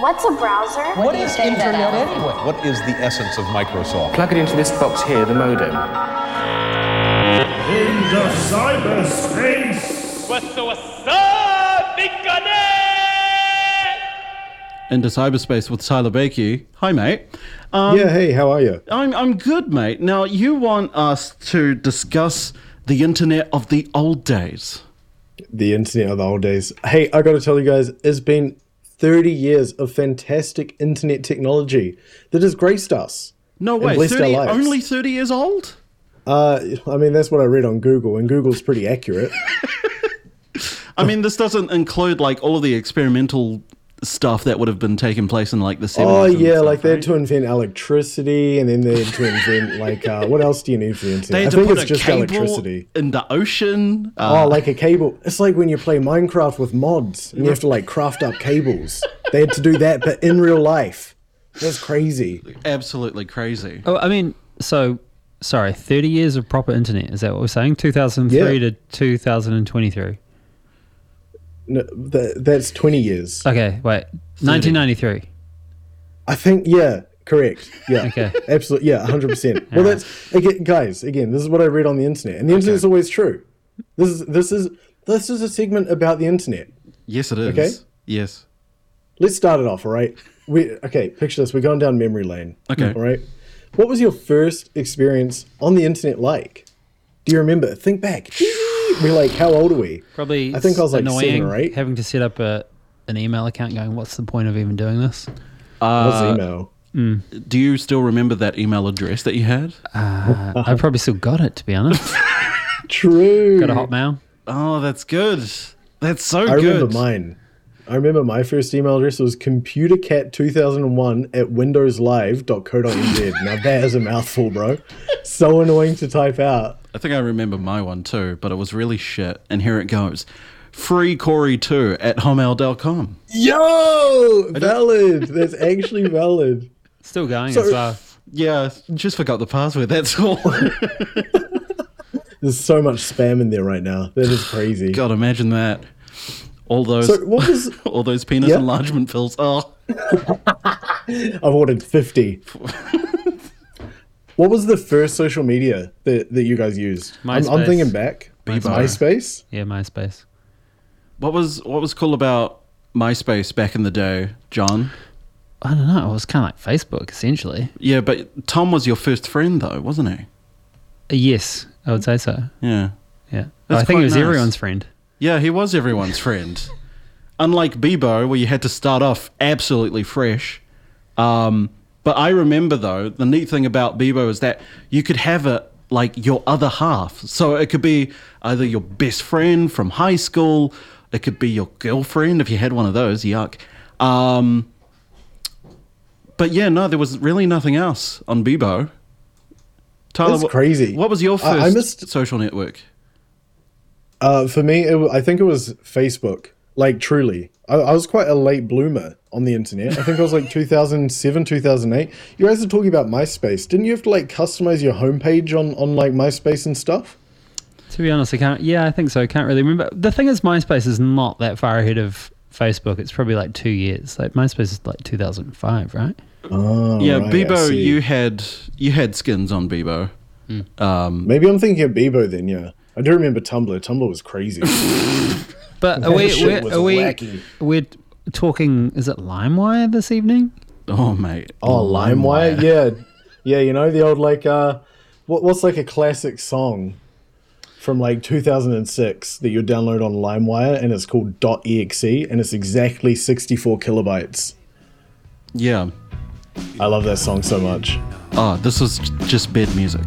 What's a browser? What is internet anyway? What is the essence of Microsoft? Plug it into this box here, the modem. Into cyberspace! What's what's up, big into cyberspace with Tyler Baikie. Hi, mate. Um, yeah, hey, how are you? I'm I'm good, mate. Now you want us to discuss the internet of the old days. The internet of the old days. Hey, I got to tell you guys, it's been 30 years of fantastic internet technology that has graced us. No way, blessed our 30, lives. only thirty years old. Uh, I mean, that's what I read on Google, and Google's pretty accurate. I mean, this doesn't include like all of the experimental stuff that would have been taking place in like the 70s. oh yeah, stuff, like they had right? to invent electricity, and then they had to invent like uh, what else do you need for the internet? They I had to think put it's a just cable electricity. in the ocean. Uh, Oh, like a cable. It's like when you play Minecraft with mods and you have to like craft up cables. They had to do that, but in real life. That's crazy. absolutely crazy. Oh, I mean, so sorry, thirty years of proper internet. Is that what we're saying? Two thousand three Yeah. to two thousand and twenty-three. No, that, that's 20 years. Okay, wait, nineteen ninety-three. I think, yeah, correct. Yeah. Okay. Absolutely. Yeah, 100%. Well, that's, again, guys, again, this is what I read on the internet. And the internet's always true. This is, this is, this is a segment about the internet. Yes, it is. Okay. Yes. Let's start it off, all right? We, okay, picture this. We're going down memory lane. Okay. All right. What was your first experience on the internet like? Do you remember? Think back. We're like, how old are we? Probably. I think I was like annoying seven or eight. having to set up a an email account. Going, what's the point of even doing this? What's Uh, email? Do you still remember that email address that you had? Uh, I probably still got it to be honest. True. got a Hotmail. Oh, that's good. That's so good. I good. remember mine. I remember my first email address was computercat2001 at windowslive.co.nz. now that is a mouthful, bro. So annoying to type out. I think I remember my one too, but it was really shit. And here it goes. Free Corey2 at homel.com. Yo! Valid. That's actually valid. Still going So- as well. Yeah, just forgot the password, that's all. There's so much spam in there right now. That is crazy. God, imagine that. All those So what was all those penis Yeah? enlargement pills. Oh, I've ordered 50. What was the first social media that, that you guys used? I'm, I'm thinking back. Bebo. MySpace? Yeah, MySpace. what was what was cool about MySpace back in the day, John? I don't know. It was kind of like Facebook, essentially. Yeah, but Tom was your first friend though, wasn't he? Uh, yes, I would say so. Yeah. Yeah, That's I think quite it was nice. everyone's friend. Yeah, he was everyone's friend. Unlike Bebo, where you had to start off absolutely fresh. Um, but I remember though, the neat thing about Bebo is that you could have a like your other half. So it could be either your best friend from high school, it could be your girlfriend if you had one of those. Yuck. Um, but yeah, no, there was really nothing else on Bebo. Tyler, That's what- crazy. What was your I- I first missed- social network? Uh, for me, it, I think it was Facebook. Like, truly. I, I was quite a late bloomer on the internet. I think it was like 2007, 2008. You guys are talking about MySpace. Didn't you have to, like, customize your homepage on, on like, MySpace and stuff? To be honest, I can't. Yeah, I think so. I can't really remember. The thing is, MySpace is not that far ahead of Facebook. It's probably like two years. Like MySpace is like 2005, right? Oh, yeah, right, Bebo, you had you had skins on Bebo. Um, Maybe I'm thinking of Bebo then, yeah. I do remember Tumblr. Tumblr was crazy. But are we we're, are we, wacky. we're talking, is it LimeWire this evening? oh mate, Oh, LimeWire? Yeah. Yeah, you know, the old, like, uh, what, what's like a classic song from like 2006 that you download on LimeWire and it's called .exe and it's exactly 64 kilobytes. Yeah. I love that song so much. Oh, this was just bed music,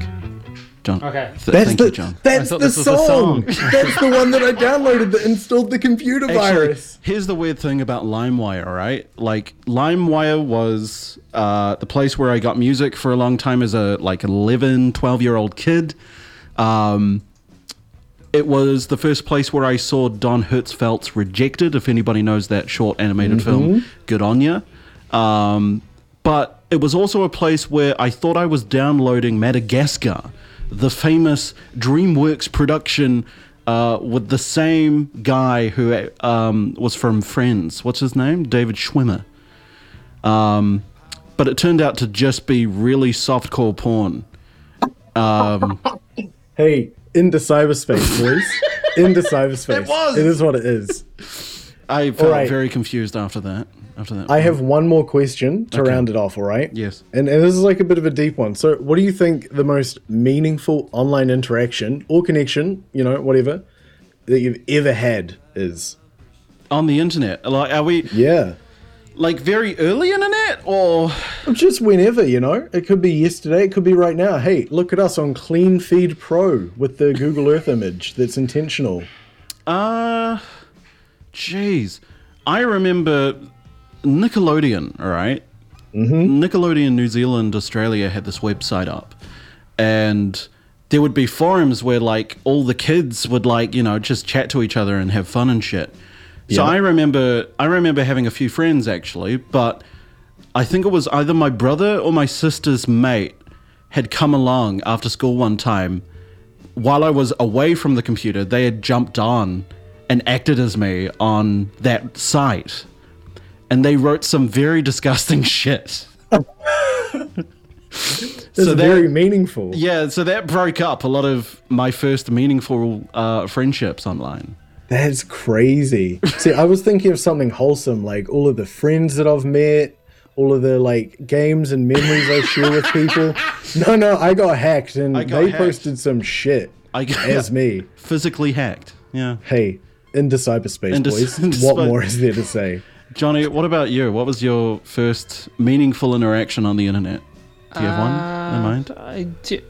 John. Okay. Th- That's thank the you, John. that's the this the song. song. that's the one that I downloaded that installed the computer Actually, virus. here's the weird thing about LimeWire, right? Like LimeWire was uh, the place where I got music for a long time as a like 11, 12 year old kid. Um, it was the first place where I saw Don Hertzfeldt's Rejected. If anybody knows that short animated film, good on ya. Um, but it was also a place where I thought I was downloading Madagascar, the famous DreamWorks production uh, with the same guy who um, was from Friends. What's his name? David Schwimmer. Um, but it turned out to just be really softcore porn. Um, Hey, into cyberspace, boys. into cyberspace. It was! It is what it is. I felt right. very confused after that. After that, I have one more question to round it off, all right? Yes. And, and this is like a bit of a deep one. So, what do you think the most meaningful online interaction or connection, you know, whatever, that you've ever had is? on the internet. Like, are we Yeah. like very early internet or? Just whenever, you know. It could be yesterday, it could be right now. Hey, look at us on Clean Feed Pro with the Google Earth image that's intentional. Uh, jeez. I remember Nickelodeon, all right? Mm-hmm. Nickelodeon New Zealand, Australia had this website up. And there would be forums where, like, all the kids would, like, you know, just chat to each other and have fun and shit. So Yeah. I remember, I remember having a few friends actually, but I think it was either my brother or my sister's mate had come along after school one time while I was away from the computer, they had jumped on and acted as me on that site. And they wrote some very disgusting shit. It's So that- very meaningful. Yeah, so that broke up a lot of my first meaningful uh, friendships online. That's crazy. See, I was thinking of something wholesome, like all of the friends that I've met, all of the like games and memories I share with people. No, no, I got hacked and got they hacked. posted some shit I got as me. physically hacked. Yeah. Hey, into cyberspace, Into- boys. into what spa- more is there to say? Johnny, what about you? What was your first meaningful interaction on the internet? Do you have one in mind? I, do,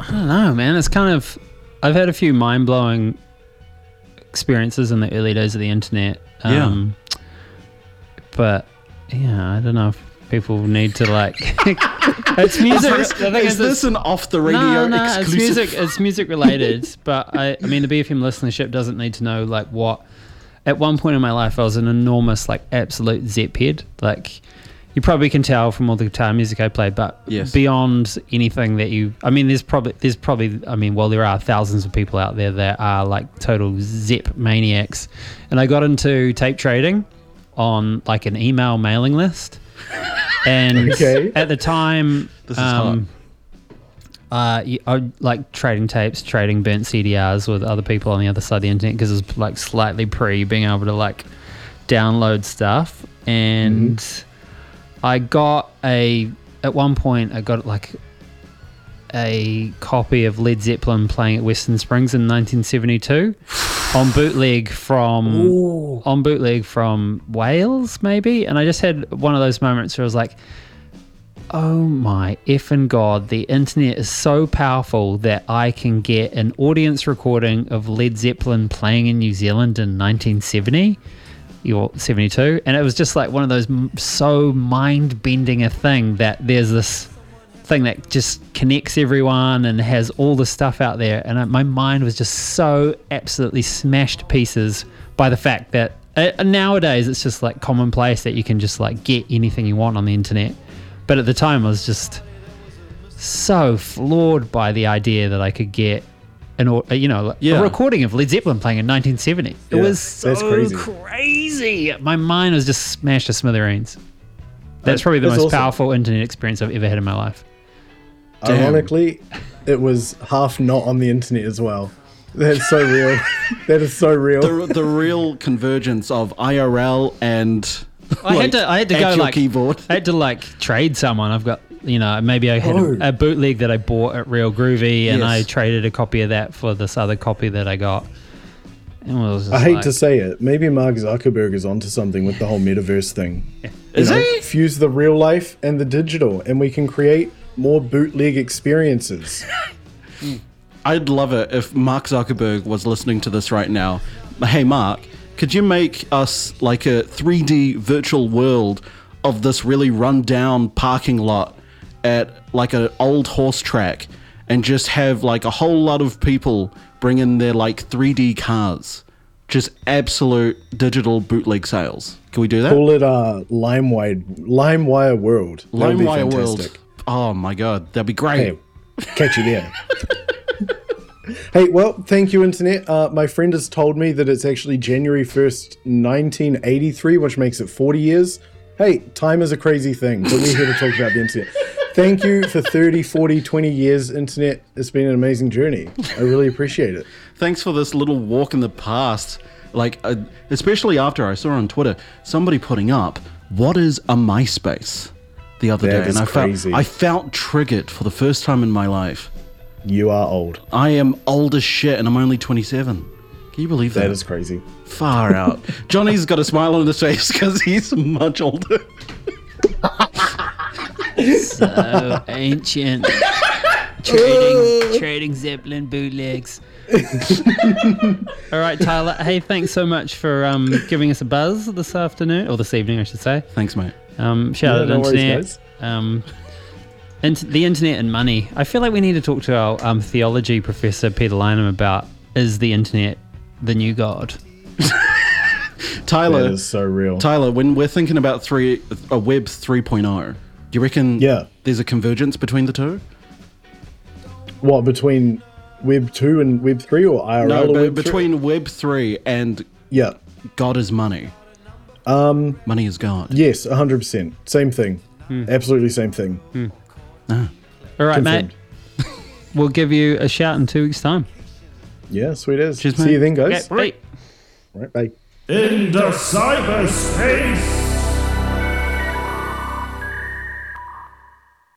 I don't know, man. It's kind of. I've had a few mind blowing experiences in the early days of the internet. Yeah. Um, But yeah, I don't know if people need to like. it's music. Is, thing is is, this an off the radio no, no, it's music. It's music related, but I, I mean, the BFM listenership doesn't need to know like what. At one point in my life, I was an enormous, like, absolute Zep head. Like, you probably can tell from all the guitar music I played, but Yes. beyond anything that you, I mean, there's probably, there's probably, I mean, well, there are thousands of people out there that are like total Zep maniacs, and I got into tape trading on like an email mailing list, and Okay. at the time, This is um, uh, I like trading tapes, trading burnt CDRs with other people on the other side of the internet because it was like slightly pre being able to like download stuff. And I got a, at one point, I got like a copy of Led Zeppelin playing at Western Springs in 1972 on bootleg from on bootleg from Wales maybe. And I just had one of those moments where I was like oh my effing god the internet is so powerful that I can get an audience recording of Led Zeppelin playing in New Zealand in 1970 or 72 and it was just like one of those so mind-bending a thing that there's this thing that just connects everyone and has all the stuff out there. And my mind was just so absolutely smashed to pieces by the fact that uh, nowadays it's just like commonplace that you can just like get anything you want on the internet. But at the time, I was just so floored by the idea that I could get an, you know, Yeah. a recording of Led Zeppelin playing in 1970. It was so that's crazy. crazy. My mind was just smashed to smithereens. That's probably the That's most awesome. powerful internet experience I've ever had in my life. Damn. Ironically, it was half not on the internet as well. That's so real. that is so real. the, the real convergence of IRL and I had to. I had to go your like. keyboard. I had to like trade someone. I've got you know maybe I had Oh. a, a bootleg that I bought at Real Groovy, and Yes. I traded a copy of that for this other copy that I got. And it was just I hate like- to say it. Maybe Mark Zuckerberg is onto something with the whole metaverse thing. Is You know, he? Fuse the real life and the digital, and we can create more bootleg experiences. I'd love it if Mark Zuckerberg was listening to this right now. Hey, Mark, could you make us like a 3D virtual world of this really run-down parking lot at like an old horse track and just have like a whole lot of people bring in their like 3D cars? Just absolute digital bootleg sales. Can we do that? Call it uh, LimeWire, LimeWire World. That would be LimeWire World. Oh my god, that'd be great. Hey, catch you there. hey, well, thank you, Internet. Uh, my friend has told me that it's actually January 1st, 1983, which makes it 40 years Hey, time is a crazy thing, but we're here to talk about the internet. Thank you for 30, 40, 20 years, internet. It's been an amazing journey. I really appreciate it. Thanks for this little walk in the past. Like, uh, especially after I saw on Twitter somebody putting up, "What is a MySpace?" the other That day, and I crazy. felt I felt triggered for the first time in my life. You are old. I am old as shit, and I'm only 27. Can you believe that? That is crazy. far out. Johnny's got a smile on his face because he's much older. So ancient. trading, trading Zeppelin bootlegs. All right, Tyler. Hey, thanks so much for um, giving us a buzz this afternoon, or this evening, I should say. Thanks, mate. Um, shout Yeah, out no worries, internet. guys. Um, int- the internet and money. I feel like we need to talk to our um, theology professor Peter Lynham about is the internet the new god? Tyler, That is so real. Tyler, when we're thinking about three, a web 3.0, do you reckon Yeah. there's a convergence between the two? What, between Web 2 and Web 3 or IRL No, or but Web 3? between web 3 and Yeah. God is money. Um, money is God. Yes, 100%. Same thing. Absolutely same thing. Ah. All right, Confirmed. mate. We'll give you a shout in two weeks' time. Yeah, sweet as. Cheers, See mate. you then, guys. Okay, bye. Right, bye. Into cyberspace!